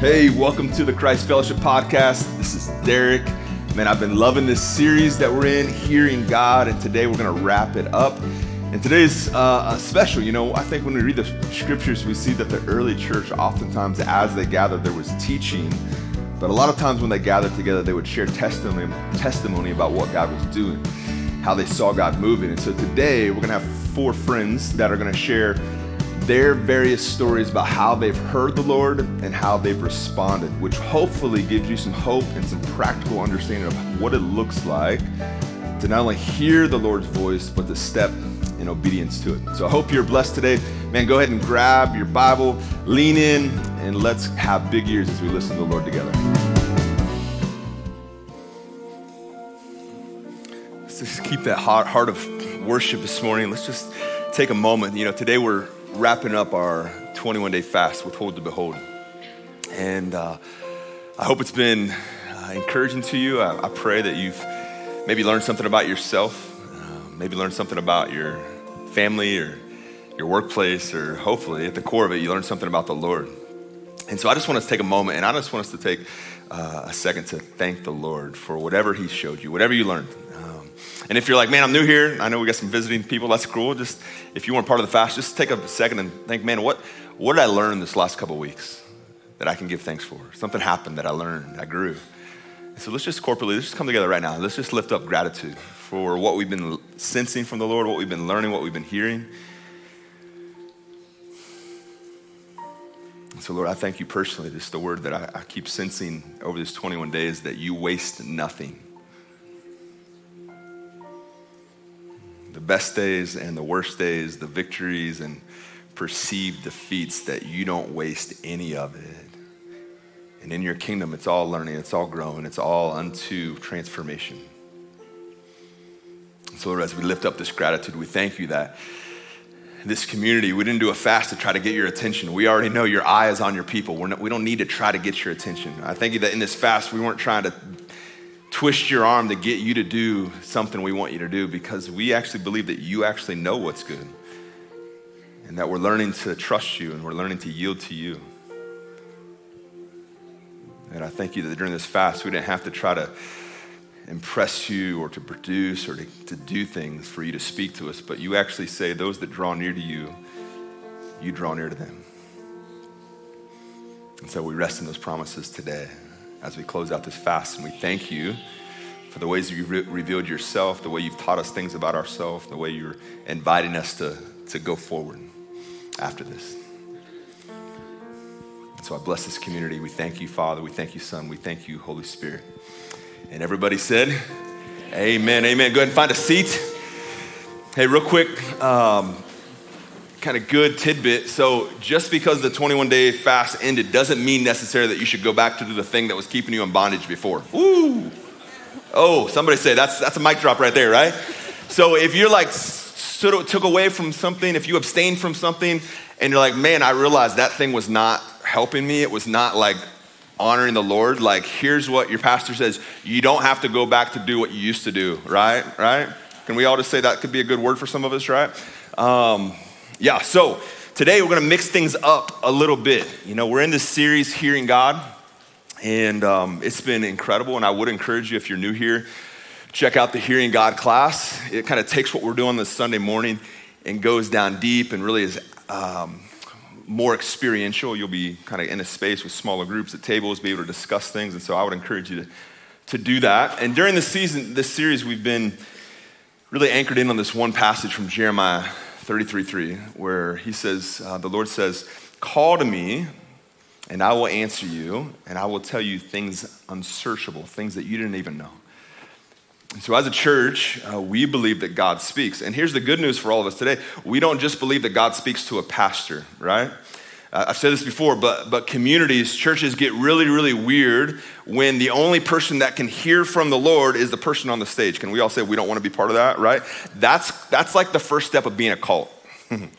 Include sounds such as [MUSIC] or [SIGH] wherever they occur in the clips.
Hey, welcome to the Christ Fellowship Podcast. This is Derek. Man, I've been loving this series that we're in, Hearing God, and today we're going to wrap it up. And today's uh, special. You know, I think when we read the scriptures, we see that the early church, oftentimes as they gathered, there was teaching. But a lot of times when they gathered together, they would share testimony, testimony about what God was doing, how they saw God moving. And so today we're going to have four friends that are going to share their various stories about how they've heard the Lord and how they've responded, which hopefully gives you some hope and some practical understanding of what it looks like to not only hear the Lord's voice, but to step in obedience to it. So I hope you're blessed today. Man, go ahead and grab your Bible, lean in, and let's have big ears as we listen to the Lord together. Let's just keep that heart of worship this morning. Let's just take a moment. You know, today we're wrapping up our 21 day fast with Hold to Behold. And uh, I hope it's been uh, encouraging to you. I, I, pray that you've maybe learned something about yourself, uh, maybe learned something about your family or your workplace, or hopefully at the core of it, you learned something about the Lord. And so I just want us to take a moment and I just want us to take uh, a second to thank the Lord for whatever He showed you, whatever you learned. And if you're like, man, I'm new here, I know we got some visiting people, that's cool. Just if you weren't part of the fast, just take a second and think, man, what, what did I learn this last couple weeks that I can give thanks for? Something happened that I learned, I grew. And so let's just corporately, let's just come together right now. Let's just lift up gratitude for what we've been sensing from the Lord, what we've been learning, what we've been hearing. so, Lord, I thank you personally. Just the word that I, I keep sensing over these 21 days that you waste nothing. The best days and the worst days, the victories and perceived defeats, that you don't waste any of it. And in your kingdom, it's all learning, it's all growing, it's all unto transformation. So, Lord, as we lift up this gratitude, we thank you that this community, we didn't do a fast to try to get your attention. We already know your eye is on your people. We don't need to try to get your attention. I thank you that in this fast, we weren't trying to twist your arm to get you to do something we want you to do because we actually believe that you actually know what's good and that we're learning to trust you and we're learning to yield to you. And I thank you that during this fast, we didn't have to try to impress you or to produce or to, to do things for you to speak to us, but you actually say, Those that draw near to you, you draw near to them. And so we rest in those promises today as we close out this fast. And we thank you for the ways that you've re- revealed yourself, the way you've taught us things about ourselves, the way you're inviting us to, to go forward after this. So I bless this community. We thank you, Father. We thank you, Son. We thank you, Holy Spirit. And everybody said, Amen. Amen. Go ahead and find a seat. Hey, real quick, um, kind of good tidbit. So, just because the 21 day fast ended doesn't mean necessarily that you should go back to do the thing that was keeping you in bondage before. Ooh. Oh, somebody say that's, that's a mic drop right there, right? So, if you're like of took away from something, if you abstained from something, and you're like, man, I realized that thing was not helping me, it was not like honoring the Lord, like, here's what your pastor says you don't have to go back to do what you used to do, right? Right? Can we all just say that could be a good word for some of us, right? Um, yeah, so today we're going to mix things up a little bit. You know, we're in this series, Hearing God, and um, it's been incredible. And I would encourage you, if you're new here, check out the Hearing God class. It kind of takes what we're doing this Sunday morning and goes down deep and really is um, more experiential. You'll be kind of in a space with smaller groups at tables, be able to discuss things. And so I would encourage you to, to do that. And during this season, this series, we've been really anchored in on this one passage from Jeremiah 33:3, where he says, uh, the Lord says, Call to me, and I will answer you, and I will tell you things unsearchable, things that you didn't even know. And so, as a church, uh, we believe that God speaks. And here's the good news for all of us today we don't just believe that God speaks to a pastor, right? I've said this before, but, but communities, churches get really, really weird when the only person that can hear from the Lord is the person on the stage. Can we all say we don't want to be part of that, right? That's, that's like the first step of being a cult. [LAUGHS] and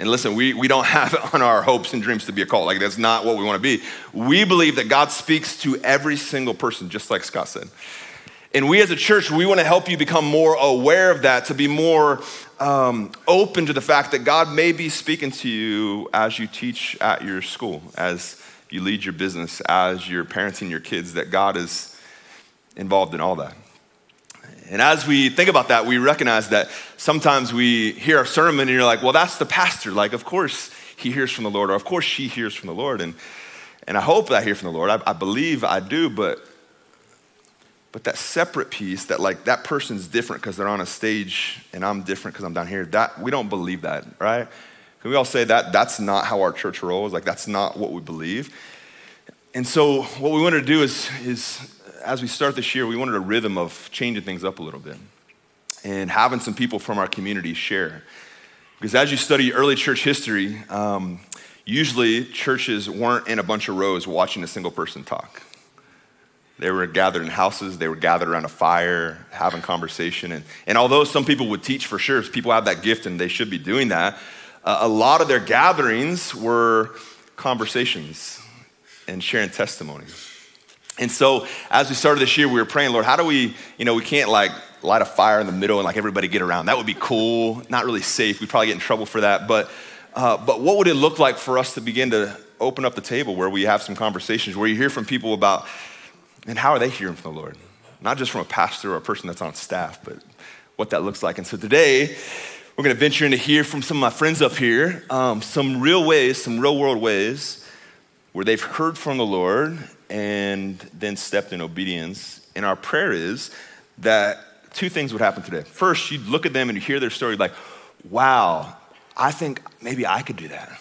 listen, we, we don't have it on our hopes and dreams to be a cult. Like, that's not what we want to be. We believe that God speaks to every single person, just like Scott said. And we as a church, we want to help you become more aware of that, to be more um, open to the fact that God may be speaking to you as you teach at your school, as you lead your business, as you're parenting your kids, that God is involved in all that. And as we think about that, we recognize that sometimes we hear a sermon and you're like, well, that's the pastor. Like, of course he hears from the Lord, or of course she hears from the Lord. And, and I hope that I hear from the Lord. I, I believe I do, but but that separate piece, that like that person's different because they're on a stage and I'm different because I'm down here, that we don't believe that, right? Can we all say that that's not how our church rolls? Like that's not what we believe. And so what we wanted to do is, is as we start this year, we wanted a rhythm of changing things up a little bit and having some people from our community share. Because as you study early church history, um, usually churches weren't in a bunch of rows watching a single person talk. They were gathered in houses, they were gathered around a fire, having conversation. And, and although some people would teach for sure, people have that gift and they should be doing that, uh, a lot of their gatherings were conversations and sharing testimonies. And so as we started this year, we were praying, Lord, how do we, you know, we can't like light a fire in the middle and like everybody get around. That would be cool, not really safe. We'd probably get in trouble for that. But, uh, but what would it look like for us to begin to open up the table where we have some conversations, where you hear from people about, and how are they hearing from the Lord? Not just from a pastor or a person that's on staff, but what that looks like. And so today, we're going to venture in to hear from some of my friends up here um, some real ways, some real world ways where they've heard from the Lord and then stepped in obedience. And our prayer is that two things would happen today. First, you'd look at them and you hear their story like, wow, I think maybe I could do that.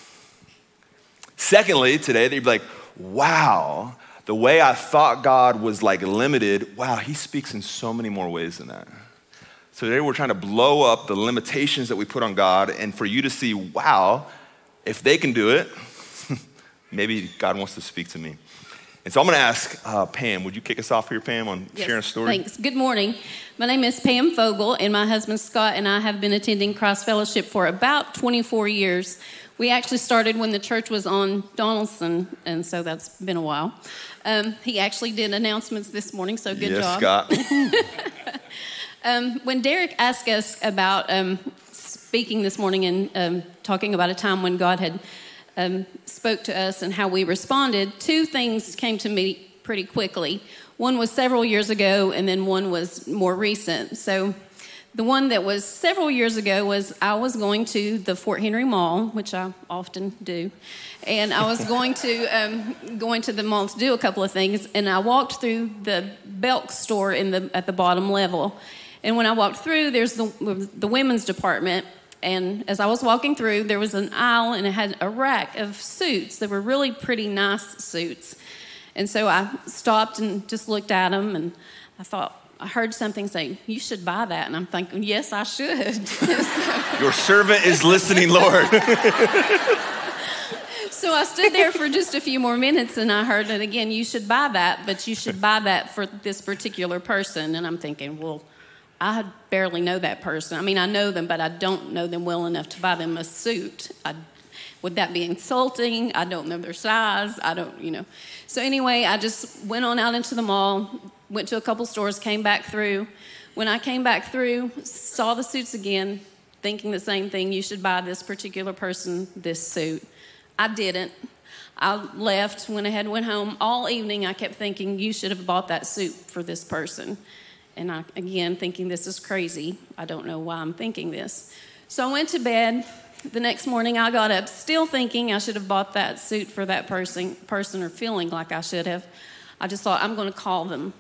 Secondly, today, they'd be like, wow, the way I thought God was like limited, wow, he speaks in so many more ways than that. So today we're trying to blow up the limitations that we put on God and for you to see, wow, if they can do it, [LAUGHS] maybe God wants to speak to me. And so I'm going to ask uh, Pam, would you kick us off here, Pam, on yes, sharing a story? Thanks. Good morning. My name is Pam Fogel, and my husband Scott and I have been attending Christ Fellowship for about 24 years. We actually started when the church was on Donaldson, and so that's been a while. Um, he actually did announcements this morning, so good yes, job. Scott. [LAUGHS] um, when Derek asked us about um, speaking this morning and um, talking about a time when God had um, spoke to us and how we responded, two things came to me pretty quickly. One was several years ago, and then one was more recent. So the one that was several years ago was I was going to the Fort Henry Mall, which I often do, and I was going to [LAUGHS] um, going to the mall to do a couple of things, and I walked through the Belk store in the at the bottom level, and when I walked through, there's the the women's department, and as I was walking through, there was an aisle and it had a rack of suits that were really pretty nice suits, and so I stopped and just looked at them, and I thought I heard something say, You should buy that. And I'm thinking, Yes, I should. [LAUGHS] Your servant is listening, Lord. [LAUGHS] so I stood there for just a few more minutes and I heard it again, You should buy that, but you should buy that for this particular person. And I'm thinking, Well, I barely know that person. I mean, I know them, but I don't know them well enough to buy them a suit. I, would that be insulting? I don't know their size. I don't, you know. So, anyway, I just went on out into the mall, went to a couple stores, came back through. When I came back through, saw the suits again, thinking the same thing you should buy this particular person this suit. I didn't. I left, went ahead, went home. All evening, I kept thinking, you should have bought that suit for this person. And I, again, thinking this is crazy. I don't know why I'm thinking this. So I went to bed. The next morning, I got up still thinking I should have bought that suit for that person, person or feeling like I should have. I just thought, I'm going to call them.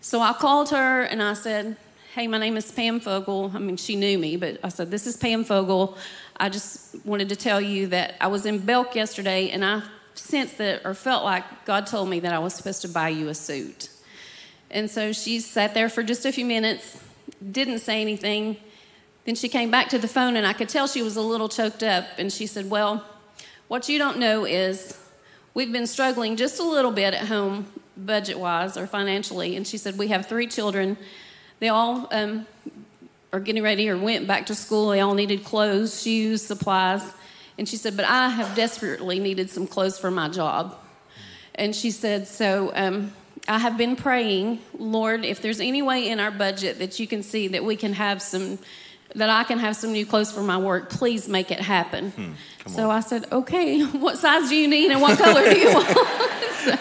So I called her and I said, Hey, my name is Pam Fogel. I mean, she knew me, but I said, This is Pam Fogel. I just wanted to tell you that I was in Belk yesterday and I sensed that or felt like God told me that I was supposed to buy you a suit. And so she sat there for just a few minutes, didn't say anything. Then she came back to the phone and I could tell she was a little choked up. And she said, Well, what you don't know is we've been struggling just a little bit at home budget wise or financially. And she said, We have three children. They all um, are getting ready or went back to school. They all needed clothes, shoes, supplies. And she said, But I have desperately needed some clothes for my job. And she said, So um, I have been praying, Lord, if there's any way in our budget that you can see that we can have some that I can have some new clothes for my work. Please make it happen. Hmm, so on. I said, okay, [LAUGHS] what size do you need and what color do you [LAUGHS] want? [LAUGHS] so,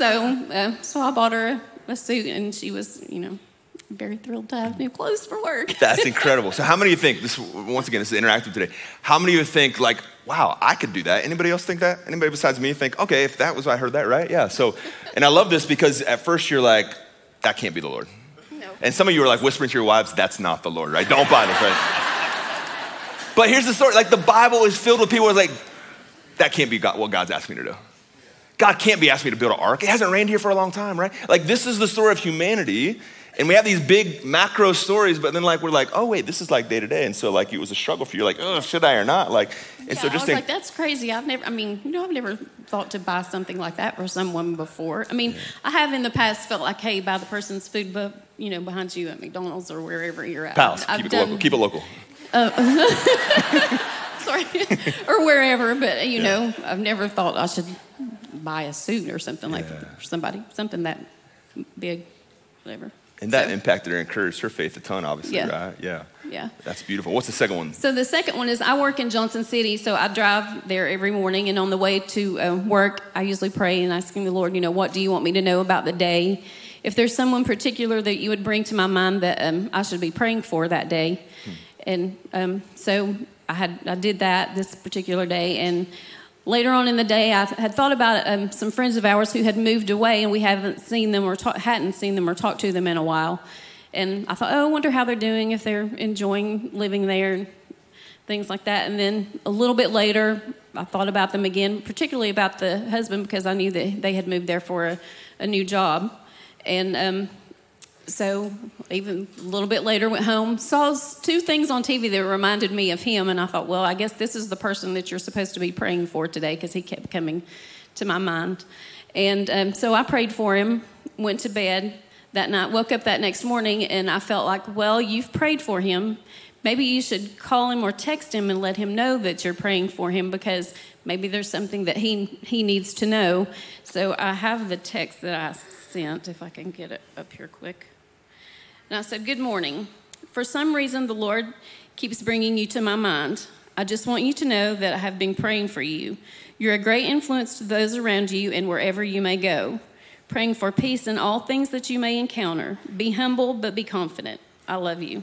uh, so I bought her a, a suit, and she was, you know, very thrilled to have new clothes for work. [LAUGHS] That's incredible. So, how many of you think this? Once again, this is interactive today. How many of you think like, wow, I could do that? Anybody else think that? Anybody besides me think, okay, if that was, I heard that right, yeah. So, and I love this because at first you're like, that can't be the Lord. No. And some of you are like whispering to your wives, that's not the Lord, right? Don't buy this, right? but here's the story: like the Bible is filled with people who are like, that can't be God, what God's asked me to do. God can't be asking me to build an ark. It hasn't rained here for a long time, right? Like this is the story of humanity. And we have these big macro stories, but then like we're like, oh wait, this is like day to day, and so like it was a struggle for you, like, oh, should I or not? Like, and yeah, so I just was think, like, that's crazy. I've never, I mean, you know, I've never thought to buy something like that for someone before. I mean, I have in the past felt like, hey, buy the person's food, but you know, behind you at McDonald's or wherever you're at. pals, I've keep it done- local, keep it local. [LAUGHS] Uh, [LAUGHS] sorry, [LAUGHS] or wherever. But you know, I've never thought I should buy a suit or something like Yeah. for somebody, something that big, whatever. And that So, impacted or encouraged her faith a ton, obviously, Yeah. right? Yeah. yeah. That's beautiful. What's the second one? So the second one is I work in Johnson City, so I drive there every morning, and on the way to uh, work, I usually pray and asking the Lord, you know, what do you want me to know about the day? If there's someone particular that you would bring to my mind that um, I should be praying for that day, and um, so I had I did that this particular day, and later on in the day, I had thought about um, some friends of ours who had moved away, and we haven't seen them or ta- hadn't seen them or talked to them in a while. And I thought, oh, I wonder how they're doing, if they're enjoying living there, and things like that. And then a little bit later, I thought about them again, particularly about the husband, because I knew that they had moved there for a, a new job. And um, so, even a little bit later, went home, saw two things on TV that reminded me of him, and I thought, well, I guess this is the person that you're supposed to be praying for today, because he kept coming to my mind. And um, so I prayed for him, went to bed that night, woke up that next morning, and I felt like, well, you've prayed for him. Maybe you should call him or text him and let him know that you're praying for him because maybe there's something that he he needs to know. So I have the text that I sent, if I can get it up here quick. And I said, Good morning. For some reason, the Lord keeps bringing you to my mind. I just want you to know that I have been praying for you. You're a great influence to those around you and wherever you may go. Praying for peace in all things that you may encounter. Be humble, but be confident. I love you.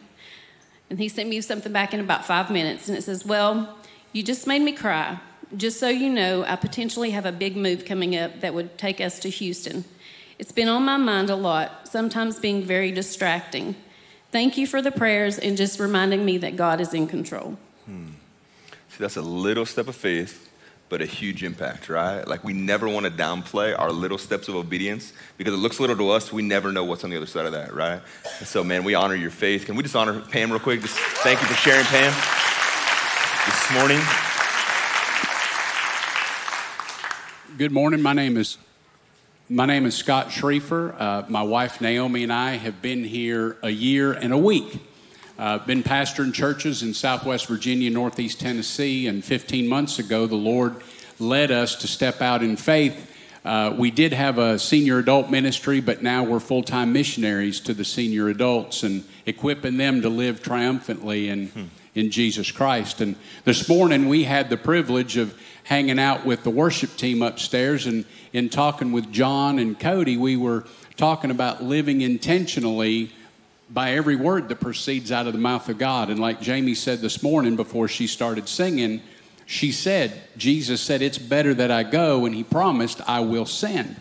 And he sent me something back in about five minutes, and it says, Well, you just made me cry. Just so you know, I potentially have a big move coming up that would take us to Houston. It's been on my mind a lot, sometimes being very distracting. Thank you for the prayers and just reminding me that God is in control. Hmm. See, that's a little step of faith, but a huge impact, right? Like we never want to downplay our little steps of obedience because it looks little to us. We never know what's on the other side of that, right? And so, man, we honor your faith. Can we just honor Pam real quick? Just thank you for sharing, Pam, this morning. Good morning. My name is my name is Scott Schrieffer. Uh, my wife Naomi and I have been here a year and a week. Uh, been pastoring churches in Southwest Virginia, Northeast Tennessee, and 15 months ago, the Lord led us to step out in faith. Uh, we did have a senior adult ministry, but now we're full time missionaries to the senior adults and equipping them to live triumphantly in, in Jesus Christ. And this morning, we had the privilege of hanging out with the worship team upstairs and in talking with John and Cody, we were talking about living intentionally by every word that proceeds out of the mouth of God. And like Jamie said this morning before she started singing, she said, Jesus said, It's better that I go, and He promised, I will send.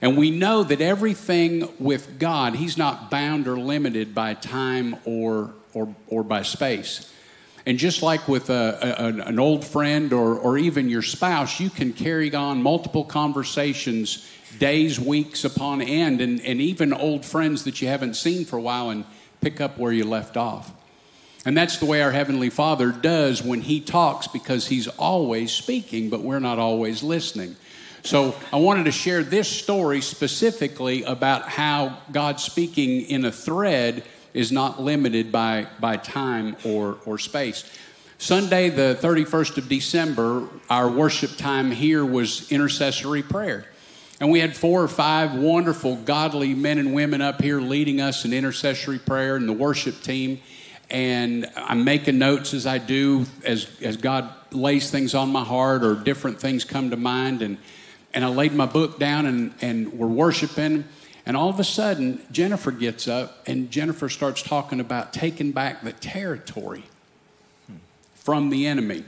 And we know that everything with God, He's not bound or limited by time or, or, or by space. And just like with a, a, an old friend or, or even your spouse, you can carry on multiple conversations days, weeks upon end, and, and even old friends that you haven't seen for a while and pick up where you left off. And that's the way our Heavenly Father does when He talks because He's always speaking, but we're not always listening. So I wanted to share this story specifically about how God speaking in a thread is not limited by, by time or, or space. Sunday, the 31st of December, our worship time here was intercessory prayer. And we had four or five wonderful, godly men and women up here leading us in intercessory prayer and the worship team. And I'm making notes as I do, as, as God lays things on my heart or different things come to mind. And and I laid my book down and, and we're worshiping. And all of a sudden, Jennifer gets up and Jennifer starts talking about taking back the territory from the enemy.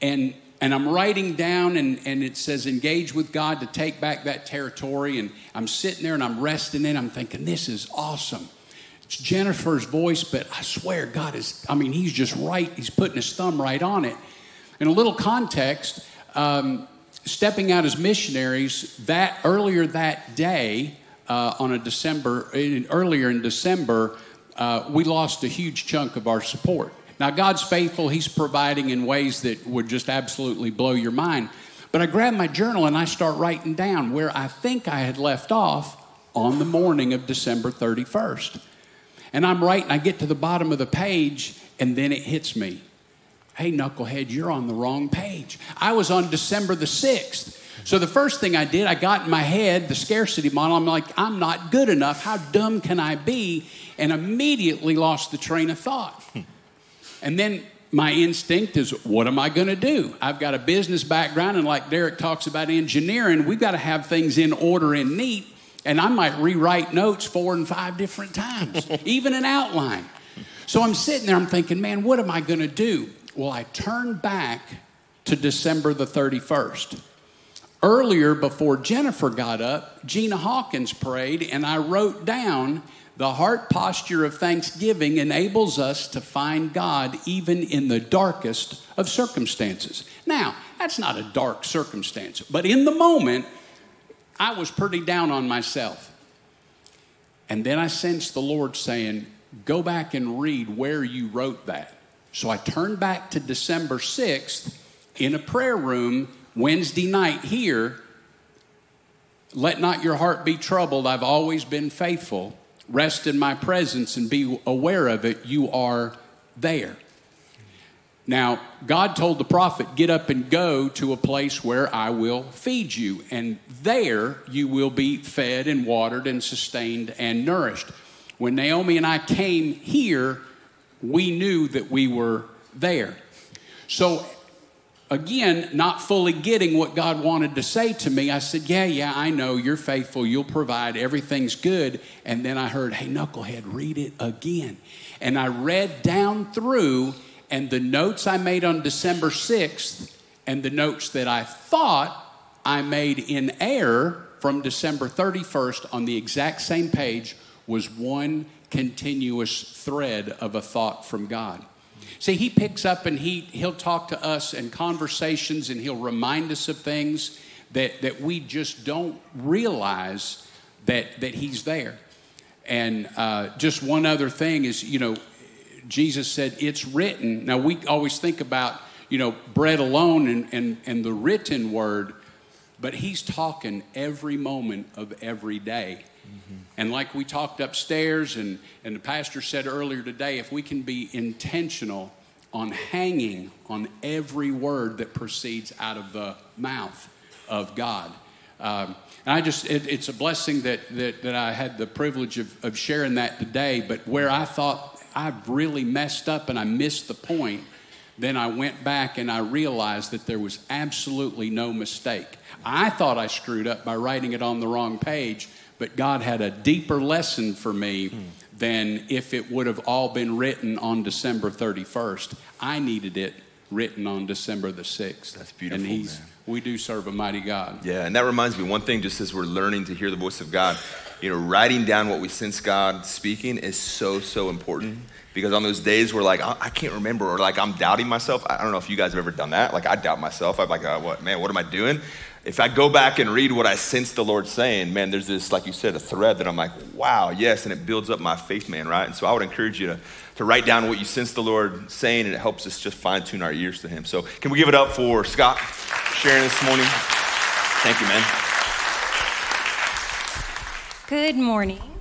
And, and I'm writing down, and, and it says, engage with God to take back that territory. And I'm sitting there and I'm resting in. I'm thinking, this is awesome. It's Jennifer's voice, but I swear God is, I mean, he's just right. He's putting his thumb right on it. In a little context, um, stepping out as missionaries, that earlier that day, uh, on a December, earlier in December, uh, we lost a huge chunk of our support. Now, God's faithful. He's providing in ways that would just absolutely blow your mind. But I grab my journal and I start writing down where I think I had left off on the morning of December 31st. And I'm writing, I get to the bottom of the page, and then it hits me. Hey, knucklehead, you're on the wrong page. I was on December the 6th. So the first thing I did, I got in my head the scarcity model. I'm like, I'm not good enough. How dumb can I be? And immediately lost the train of thought. And then my instinct is, what am I going to do? I've got a business background, and like Derek talks about engineering, we've got to have things in order and neat. And I might rewrite notes four and five different times, [LAUGHS] even an outline. So I'm sitting there, I'm thinking, man, what am I going to do? Well, I turned back to December the 31st. Earlier, before Jennifer got up, Gina Hawkins prayed, and I wrote down the heart posture of thanksgiving enables us to find God even in the darkest of circumstances. Now, that's not a dark circumstance, but in the moment, I was pretty down on myself. And then I sensed the Lord saying, Go back and read where you wrote that. So I turned back to December 6th in a prayer room Wednesday night here. Let not your heart be troubled. I've always been faithful rest in my presence and be aware of it, you are there. Now, God told the prophet, Get up and go to a place where I will feed you, and there you will be fed and watered and sustained and nourished. When Naomi and I came here, we knew that we were there. So again, not fully getting what God wanted to say to me, I said, Yeah, yeah, I know. You're faithful. You'll provide. Everything's good. And then I heard, Hey, Knucklehead, read it again. And I read down through, and the notes I made on December 6th and the notes that I thought I made in error from December 31st on the exact same page was one continuous thread of a thought from God. See, he picks up and he, he'll talk to us in conversations and he'll remind us of things that, that we just don't realize that, that he's there. And uh, just one other thing is, you know, Jesus said, It's written. Now, we always think about, you know, bread alone and, and, and the written word, but he's talking every moment of every day. Mm-hmm. And like we talked upstairs, and, and the pastor said earlier today, if we can be intentional on hanging on every word that proceeds out of the mouth of God. Um, and I just, it, it's a blessing that, that, that I had the privilege of, of sharing that today. But where I thought I've really messed up and I missed the point, then I went back and I realized that there was absolutely no mistake. I thought I screwed up by writing it on the wrong page, but God had a deeper lesson for me hmm. than if it would have all been written on December 31st. I needed it written on December the 6th. That's beautiful. And he's, man. we do serve a mighty God. Yeah, and that reminds me one thing just as we're learning to hear the voice of God, you know, writing down what we sense God speaking is so, so important. Because on those days where like I can't remember or like I'm doubting myself, I don't know if you guys have ever done that. Like I doubt myself. I'm like, uh, what man, what am I doing? If I go back and read what I sense the Lord saying, man, there's this, like you said, a thread that I'm like, wow, yes, and it builds up my faith, man, right? And so I would encourage you to, to write down what you sense the Lord saying, and it helps us just fine tune our ears to Him. So can we give it up for Scott sharing this morning? Thank you, man. Good morning.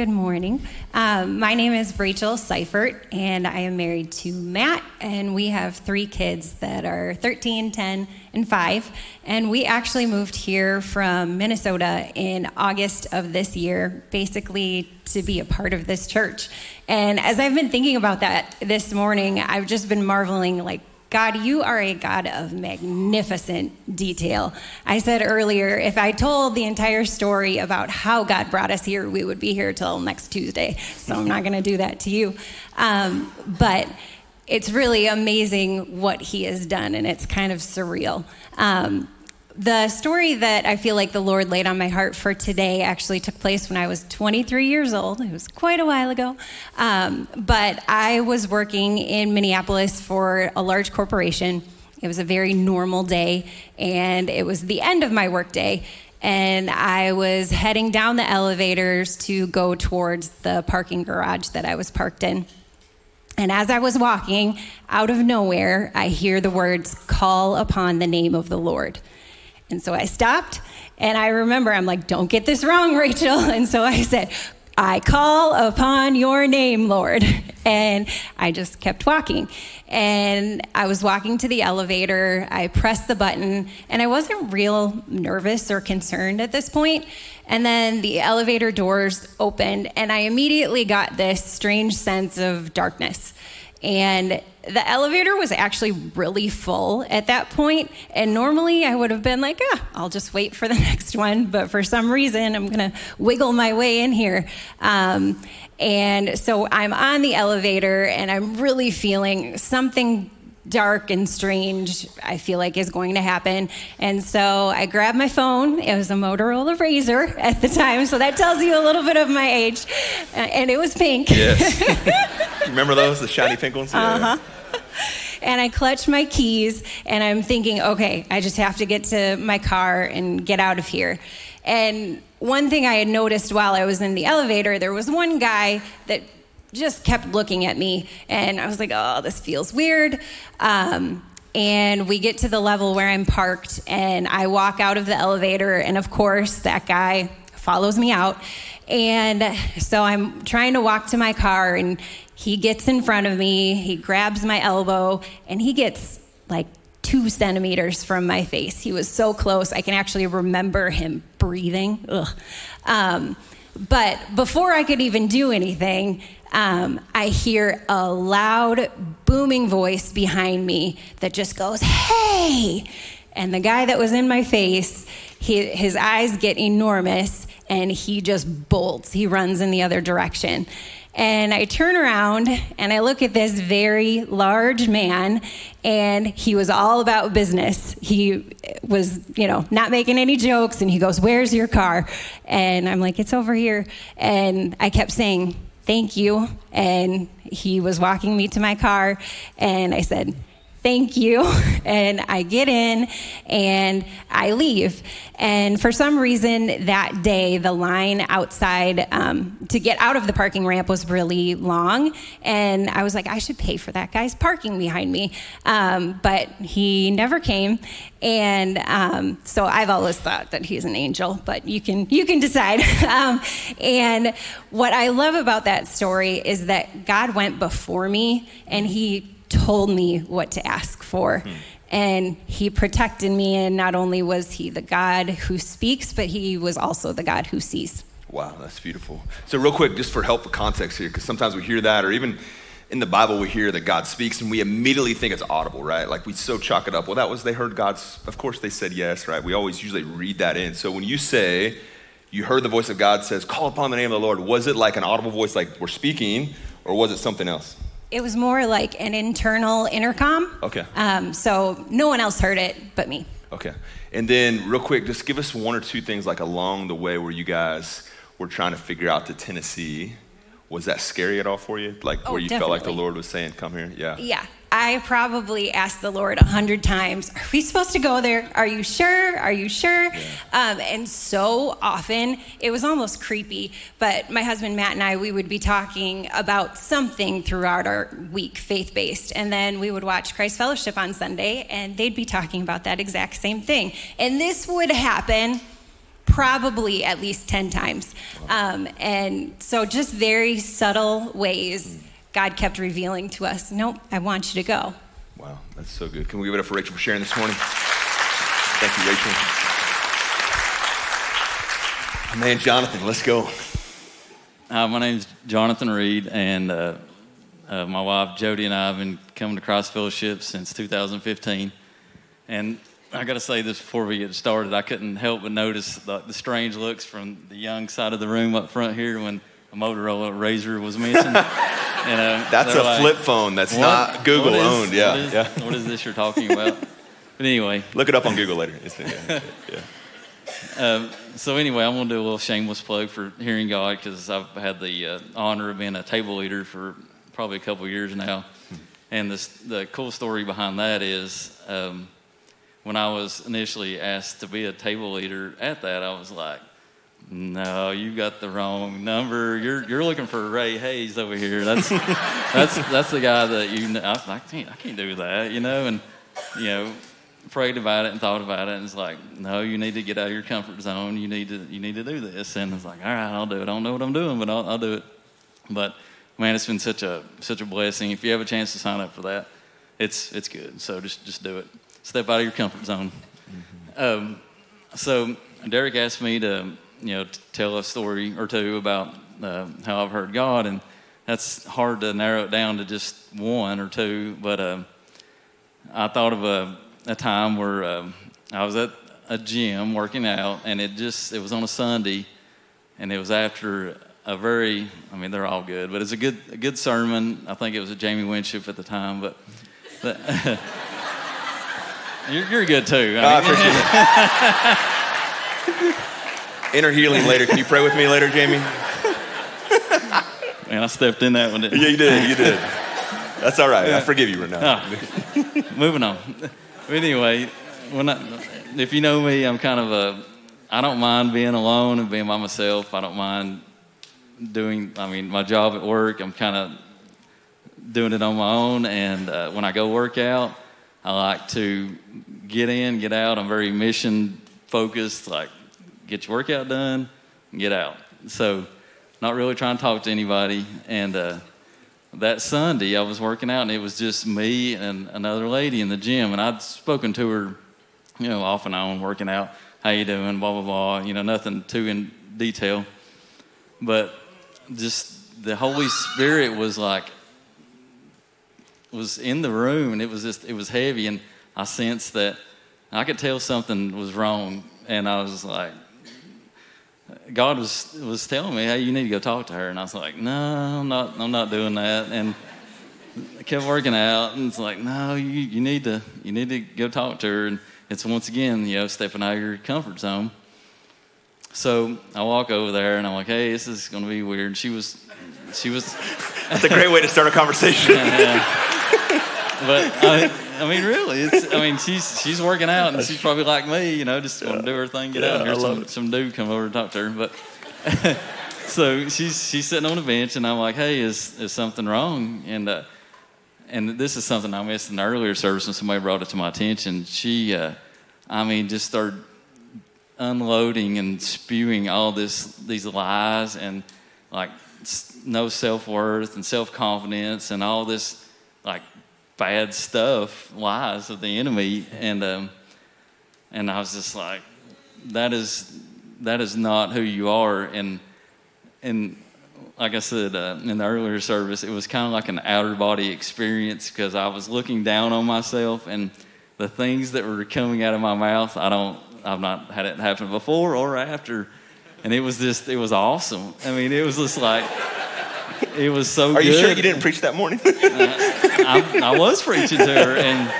Good morning. Um, my name is Rachel Seifert, and I am married to Matt, and we have three kids that are 13, 10, and 5. And we actually moved here from Minnesota in August of this year, basically to be a part of this church. And as I've been thinking about that this morning, I've just been marveling, like, God, you are a God of magnificent detail. I said earlier, if I told the entire story about how God brought us here, we would be here till next Tuesday. So I'm not going to do that to you. Um, but it's really amazing what He has done, and it's kind of surreal. Um, the story that I feel like the Lord laid on my heart for today actually took place when I was 23 years old. It was quite a while ago. Um, but I was working in Minneapolis for a large corporation. It was a very normal day, and it was the end of my workday. And I was heading down the elevators to go towards the parking garage that I was parked in. And as I was walking, out of nowhere, I hear the words, Call upon the name of the Lord. And so I stopped and I remember I'm like, don't get this wrong, Rachel. [LAUGHS] And so I said, I call upon your name, Lord. [LAUGHS] And I just kept walking. And I was walking to the elevator. I pressed the button, and I wasn't real nervous or concerned at this point. And then the elevator doors opened, and I immediately got this strange sense of darkness. And the elevator was actually really full at that point, and normally I would have been like, ah, I'll just wait for the [LAUGHS] next one. But for some reason, I'm gonna wiggle my way in here. Um, and so I'm on the elevator, and I'm really feeling something dark and strange, I feel like is going to happen. And so I grabbed my phone. It was a Motorola Razr [LAUGHS] at the time, so that tells you a little bit of my age. Uh, and it was pink. Yes. [LAUGHS] Remember those, the shiny pink ones? Yeah. Uh-huh. and I clutched my keys and I'm thinking, okay, I just have to get to my car and get out of here. And one thing I had noticed while I was in the elevator, there was one guy that just kept looking at me, and I was like, oh, this feels weird. Um, and we get to the level where I'm parked, and I walk out of the elevator, and of course, that guy follows me out. And so I'm trying to walk to my car, and he gets in front of me, he grabs my elbow, and he gets like two centimeters from my face. He was so close, I can actually remember him breathing. Um, but before I could even do anything, um, I hear a loud, booming voice behind me that just goes, Hey! And the guy that was in my face, he, his eyes get enormous and he just bolts. He runs in the other direction. And I turn around and I look at this very large man, and he was all about business. He was, you know, not making any jokes, and he goes, Where's your car? And I'm like, It's over here. And I kept saying, Thank you. And he was walking me to my car, and I said, thank you. [LAUGHS] And I get in and I leave. And for some reason that day, the line outside um, to get out of the parking ramp was really long. And I was like, I should pay for that guy's parking behind me. Um, but he never came. And um, so I've always thought that he's an angel, but you can, you can decide. [LAUGHS] Um, and what I love about that story is that God went before me and he told me what to ask for. Hmm. And he protected me, and not only was he the God who speaks, but he was also the God who sees. Wow, that's beautiful. So, real quick, just for help of context here, because sometimes we hear that, or even in the Bible, we hear that God speaks, and we immediately think it's audible, right? Like we so chalk it up. Well, that was, they heard God's, of course they said yes, right? We always usually read that in. So, when you say, you heard the voice of God says, call upon the name of the Lord, was it like an audible voice, like we're speaking, or was it something else? It was more like an internal intercom. Okay. Um, so no one else heard it but me. Okay. And then, real quick, just give us one or two things like along the way where you guys were trying to figure out the Tennessee. Was that scary at all for you? Like oh, where you definitely. felt like the Lord was saying, "Come here." Yeah. Yeah. I probably asked the Lord a hundred times, Are we supposed to go there? Are you sure? Are you sure? Yeah. Um, and so often it was almost creepy. But my husband Matt and I, we would be talking about something throughout our week, faith based. And then we would watch Christ Fellowship on Sunday, and they'd be talking about that exact same thing. And this would happen probably at least 10 times. Um, and so just very subtle ways God kept revealing to us, nope, I want you to go. Wow, that's so good. Can we give it up for Rachel for sharing this morning? Thank you, Rachel. My man, Jonathan, let's go. Uh, my name is Jonathan Reed, and uh, uh, my wife Jody and I have been coming to Christ Fellowship since 2015. And I got to say this before we get started. I couldn't help but notice the, the, strange looks from the young side of the room up front here when a Motorola Razr was missing. [LAUGHS] you know, that's a like, flip phone. That's what? not Google is, owned. Yeah, what is, yeah. What is this you're talking about? But anyway, look it up on Google later. yeah. yeah. [LAUGHS] Um, so anyway, I'm going to do a little shameless plug for Hearing God because I've had the uh, honor of being a table leader for probably a couple years now. And this, the cool story behind that is um, when I was initially asked to be a table leader at that, I was like, no, you got the wrong number. You're you're looking for Ray Hayes over here. That's that's that's the guy that you. Know. I, I can't I can't do that, you know. And you know, prayed about it and thought about it, and it's like, no, you need to get out of your comfort zone. You need to you need to do this. And it's like, all right, I'll do it. I don't know what I'm doing, but I'll, I'll do it. But man, it's been such a such a blessing. If you have a chance to sign up for that, it's it's good. So just just do it. Step out of your comfort zone. Mm-hmm. Um, so Derek asked me to you know tell a story or two about uh, how I've heard God, and that's hard to narrow it down to just one or two. But uh, I thought of a a time where um, I was at a gym working out, and it just it was on a Sunday, and it was after a very I mean they're all good, but it's a good a good sermon. I think it was a Jamie Winship at the time, but. but [LAUGHS] you're, you're, good too. I mean, [LAUGHS] Inner healing later. Can you pray with me later, Jamie? [LAUGHS] Man, I stepped in that one. yeah, you did. You did. That's all right. I forgive you right now. Oh. Moving on anyway, when I, if you know me, I'm kind of a, I don't mind being alone and being by myself. I don't mind doing, I mean, my job at work, I'm kind of doing it on my own. And uh, when I go work out, I like to get in, get out. I'm very mission focused, like get your workout done, get out. So, not really trying to talk to anybody. And uh, that Sunday, I was working out, and it was just me and another lady in the gym, and I'd spoken to her, you know, off and on, working out. How you doing? Blah blah blah. You know, nothing too in detail, but just the Holy Spirit was like was in the room, and it was just it was heavy, and I sensed that I could tell something was wrong, and I was like, God was was telling me, "Hey, you need to go talk to her," and I was like, "No, I'm not. I'm not doing that." And I kept working out, and it's like, "No, you you need to you need to go talk to her." And it's once again, you know, stepping out of your comfort zone. So I walk over there, and I'm like, "Hey, this is going to be weird." She was, she was. That's a great way to start a conversation. [LAUGHS] yeah. But I, I mean, really, it's. I mean, she's she's working out, and she's probably like me, you know, just want to do her thing, get yeah, out. And here's some, some dude come over and talk to her, but. [LAUGHS] so she's she's sitting on the bench, and I'm like, "Hey, is is something wrong?" And uh, and this is something I missed in the earlier service, and somebody brought it to my attention. She, uh, I mean, just started unloading and spewing all this these lies and like no self worth and self confidence and all this like bad stuff, lies of the enemy, and um, and I was just like, that is that is not who you are, and and like I said uh, in the earlier service, it was kind of like an outer body experience because I was looking down on myself and the things that were coming out of my mouth. I don't, I've not had it happen before or after, and it was just, it was awesome. I mean, it was just like it was so good. Are you sure you didn't preach that morning? uh, I, I, was preaching to her, and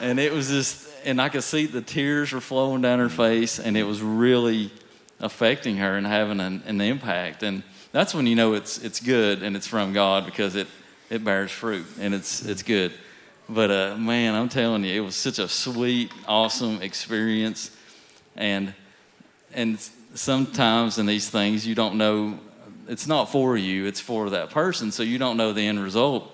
and it was just, and I could see the tears were flowing down her face, and it was really affecting her and having an, an impact. And that's when you know it's it's good and it's from God because it it bears fruit and it's it's good. But uh, man, I'm telling you, it was such a sweet, awesome experience, and and sometimes in these things you don't know it's not for you, it's for that person. So you don't know the end result.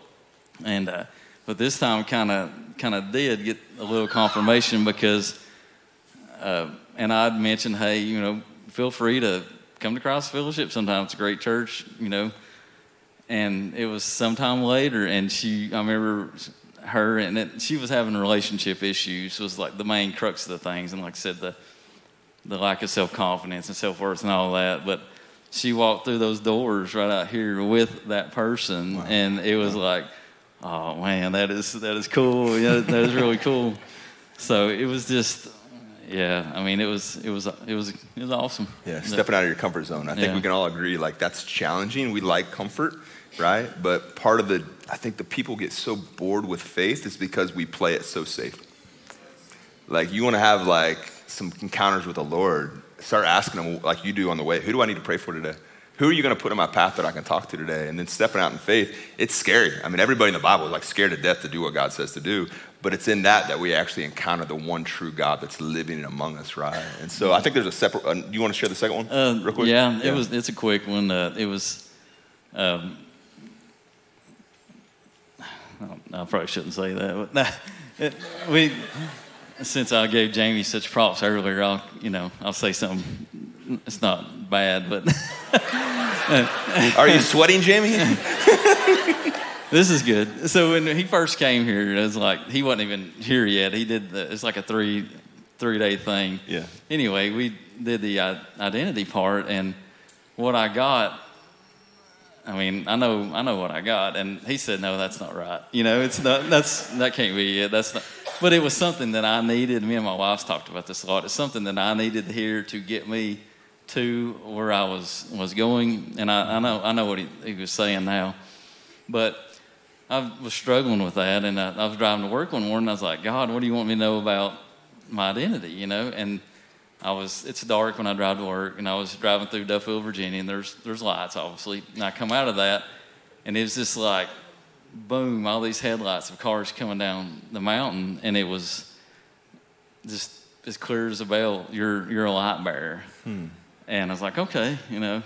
And uh, but this time, kind of kind of did get a little confirmation because, uh, and I'd mentioned, hey, you know, feel free to come to Christ Fellowship. Sometimes it's a great church, you know. And it was sometime later, and she, I remember her, and it, she was having relationship issues. Was like the main crux of the things, and like I said, the the lack of self confidence and self worth and all that. But she walked through those doors right out here with that person, wow. and it was like, oh man, that is that is cool. Yeah, that is really cool. So it was just, yeah. I mean, it was it was it was it was awesome. Yeah, stepping out of your comfort zone. I think Yeah. we can all agree like that's challenging. We like comfort, right? But part of the I think the people get so bored with faith is because we play it so safe. Like you want to have like some encounters with the Lord. Start asking them like you do on the way. Who do I need to pray for today? Who are you going to put in my path that I can talk to today? And then stepping out in faith, it's scary. I mean, everybody in the Bible is like scared to death to do what God says to do. But it's in that that we actually encounter the one true God that's living among us, right? And so I think there's a separate. Uh, you want to share the second one, Uh, real quick? Yeah, it was. It's a quick one. Uh, it was. Um, I [SIGHS] I probably shouldn't say that. But nah, [LAUGHS] it, we, since I gave Jamie such props earlier, I'll you know I'll say something. It's not bad, but [LAUGHS] Are you sweating, Jamie? this is good. So when he first came here, it was like he wasn't even here yet. He did the, it's like a three three day thing. Yeah. Anyway, we did the uh, identity part, and what I got. I mean, I know, I know what I got, and he said, "No, that's not right. You know, it's not. That's that can't be it. That's not." But it was something that I needed. Me and my wife's talked about this a lot. It's something that I needed here to get me to where I was was going, and I, I know, I know what he, he was saying now, but I was struggling with that, and I, I was driving to work one morning. I was like, God, what do you want me to know about my identity? You know, and I was. It's dark when I drive to work, and I was driving through Duffield, Virginia, and there's there's lights, obviously. And I come out of that, and it was just like, boom! All these headlights of cars coming down the mountain, and it was just as clear as a bell. You're you're a light bearer, and I was like, okay, you know.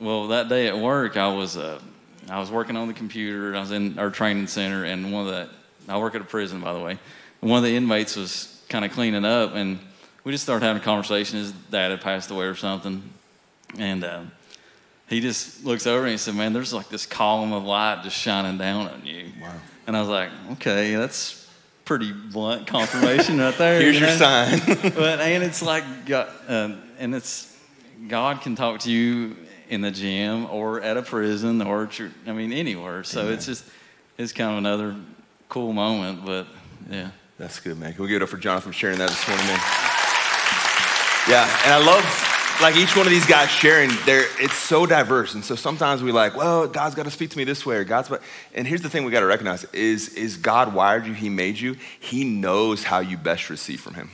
Well, that day at work, I was uh, I was working on the computer. I was in our training center, and one of the I work at a prison, by the way. And one of the inmates was kind of cleaning up, and we just started having a conversation. His dad had passed away or something, and uh, he just looks over and he said, "Man, there's like this column of light just shining down on you." Wow. And I was like, "Okay, that's pretty blunt confirmation right there." Here's you your sign. [LAUGHS] but and it's like God, um, and it's God can talk to you in the gym or at a prison or at your, I mean anywhere. So it's just it's kind of another cool moment. But yeah, That's good, man. Can we give it up for Jonathan for sharing that this morning, man? Yeah, and I love like each one of these guys sharing. There, it's so diverse, and so sometimes we like, well, God's got to speak to me this way, or God's. But and here's the thing we got to recognize: is is God wired you? He made you. He knows how you best receive from Him.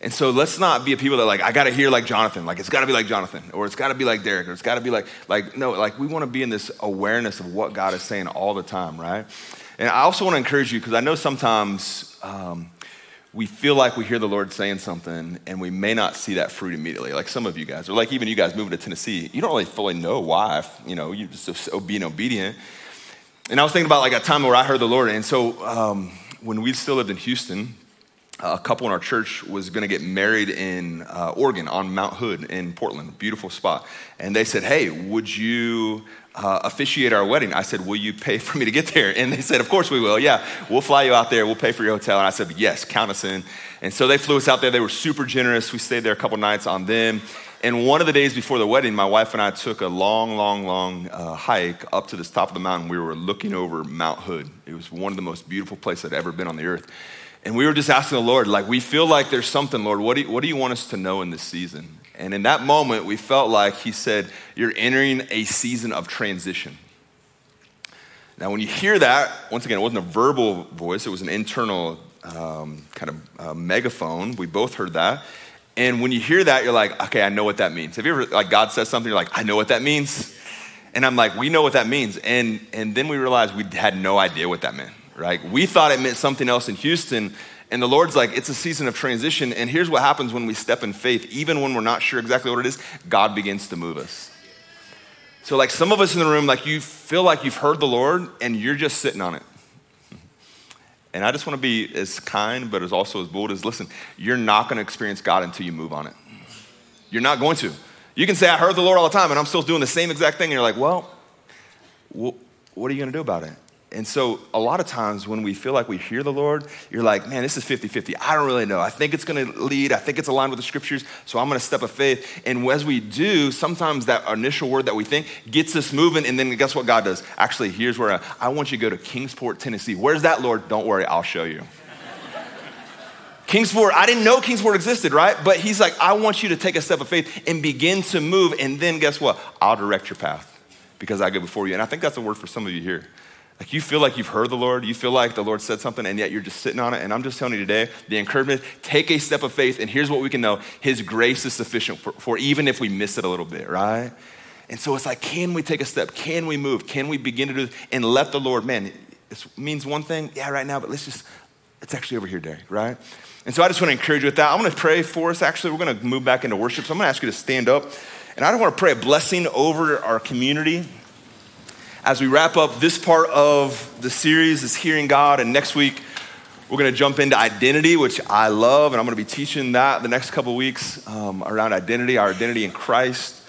And so let's not be a people that like I got to hear like Jonathan, like it's got to be like Jonathan, or it's got to be like Derek, or it's got to be like like no, like we want to be in this awareness of what God is saying all the time, right? And I also want to encourage you because I know sometimes um, we feel like we hear the Lord saying something and we may not see that fruit immediately. Like some of you guys, or like even you guys moving to Tennessee, you don't really fully know why. You know, you're just being obedient. And I was thinking about like a time where I heard the Lord, and so um, when we still lived in Houston a couple in our church was going to get married in uh, Oregon on Mount Hood in Portland, beautiful spot. And they said, "Hey, would you uh, officiate our wedding?" I said, "Will you pay for me to get there?" And they said, "Of course we will. Yeah, we'll fly you out there. We'll pay for your hotel." And I said, "Yes, count us in." And so they flew us out there. They were super generous. We stayed there a couple nights on them. And one of the days before the wedding, my wife and I took a long, long, long uh, hike up to this top of the mountain. We were looking over Mount Hood. It was one of the most beautiful places I'd ever been on the earth. And we were just asking the Lord, like, we feel like there's something, Lord. What do, you, what do you want us to know in this season? And in that moment, we felt like He said, You're entering a season of transition. Now, when you hear that, once again, it wasn't a verbal voice, it was an internal um, kind of uh, megaphone. We both heard that. And when you hear that, you're like, okay, I know what that means. Have you ever, like, God says something, you're like, I know what that means? And I'm like, we know what that means. And, and then we realized we had no idea what that meant, right? We thought it meant something else in Houston. And the Lord's like, it's a season of transition. And here's what happens when we step in faith, even when we're not sure exactly what it is, God begins to move us. So, like some of us in the room, like you feel like you've heard the Lord and you're just sitting on it. And I just want to be as kind, but as also as bold as listen, you're not going to experience God until you move on it. You're not going to. You can say, I heard the Lord all the time, and I'm still doing the same exact thing. And you're like, well, wh- what are you going to do about it? And so, a lot of times when we feel like we hear the Lord, you're like, man, this is 50 50. I don't really know. I think it's gonna lead. I think it's aligned with the scriptures. So, I'm gonna step of faith. And as we do, sometimes that initial word that we think gets us moving. And then guess what God does? Actually, here's where I, I want you to go to Kingsport, Tennessee. Where's that, Lord? Don't worry, I'll show you. [LAUGHS] Kingsport, I didn't know Kingsport existed, right? But he's like, I want you to take a step of faith and begin to move. And then guess what? I'll direct your path because I go before you. And I think that's a word for some of you here. Like you feel like you've heard the Lord, you feel like the Lord said something, and yet you're just sitting on it. And I'm just telling you today, the encouragement, take a step of faith, and here's what we can know His grace is sufficient for, for even if we miss it a little bit, right? And so it's like, can we take a step? Can we move? Can we begin to do? And let the Lord, man, it means one thing, yeah, right now, but let's just, it's actually over here, Derek, right? And so I just want to encourage you with that. I'm going to pray for us. Actually, we're going to move back into worship. So I'm going to ask you to stand up. And I don't want to pray a blessing over our community as we wrap up this part of the series is hearing God, and next week we're going to jump into identity, which I love, and I'm going to be teaching that the next couple weeks um, around identity, our identity in Christ,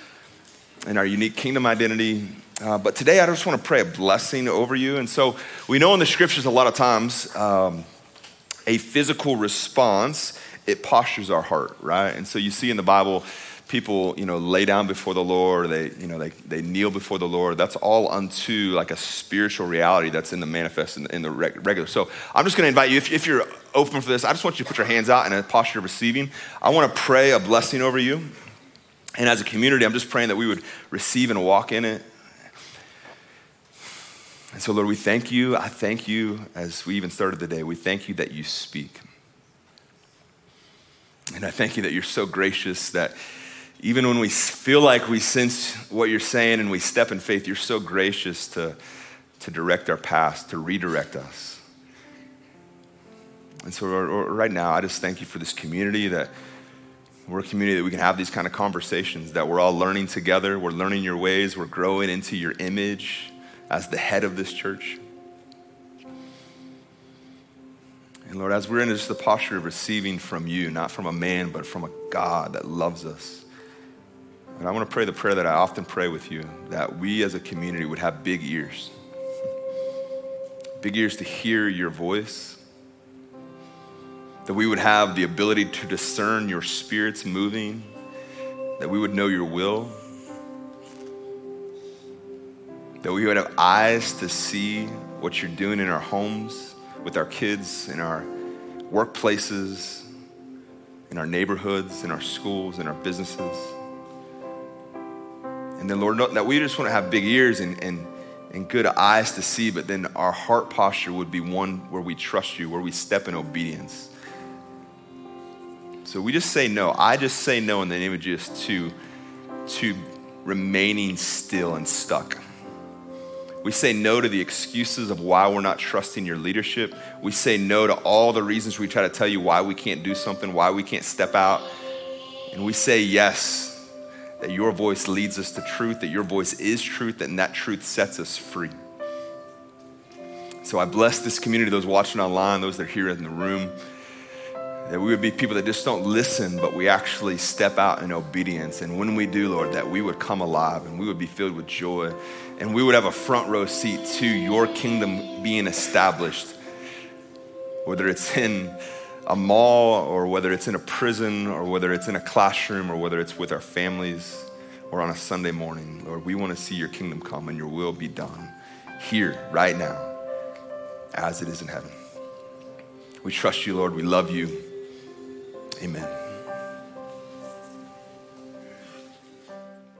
and our unique kingdom identity. Uh, but today I just want to pray a blessing over you. And so we know in the scriptures a lot of times um, a physical response it postures our heart, right? And so you see in the Bible people, you know, lay down before the Lord, they, you know, they, they kneel before the Lord. That's all unto like a spiritual reality that's in the manifest in in the regular. So I'm just going to invite you, if, if you're open for this, I just want you to put your hands out in a posture of receiving. I want to pray a blessing over you. And as a community, I'm just praying that we would receive and walk in it. And so, Lord, we thank you. I thank you as we even started the day. We thank you that you speak. And I thank you that you're so gracious that even when we feel like we sense what you're saying and we step in faith, you're so gracious to, to direct our path, to redirect us. And so, right now, I just thank you for this community that we're a community that we can have these kind of conversations, that we're all learning together, we're learning your ways, we're growing into your image as the head of this church. And Lord, as we're in just the posture of receiving from you, not from a man, but from a God that loves us and I want to pray the prayer that I often pray with you that we as a community would have big ears. Big ears to hear your voice. That we would have the ability to discern your spirits moving. That we would know your will. That we would have eyes to see what you're doing in our homes, with our kids, in our workplaces, in our neighborhoods, in our schools, in our businesses. And then, Lord, that we just want to have big ears and, and, and good eyes to see, but then our heart posture would be one where we trust you, where we step in obedience. So we just say no. I just say no in the name of Jesus to, to remaining still and stuck. We say no to the excuses of why we're not trusting your leadership. We say no to all the reasons we try to tell you why we can't do something, why we can't step out. And we say yes that your voice leads us to truth, that your voice is truth, and that truth sets us free. So I bless this community, those watching online, those that are here in the room, that we would be people that just don't listen, but we actually step out in obedience. And when we do, Lord, that we would come alive and we would be filled with joy and we would have a front row seat to your kingdom being established, whether it's in a mall or whether it's in a prison or whether it's in a classroom or whether it's with our families or on a Sunday morning. Lord, we want to see your kingdom come and your will be done here, right now, as it is in heaven. We trust you, Lord. We love you. Amen.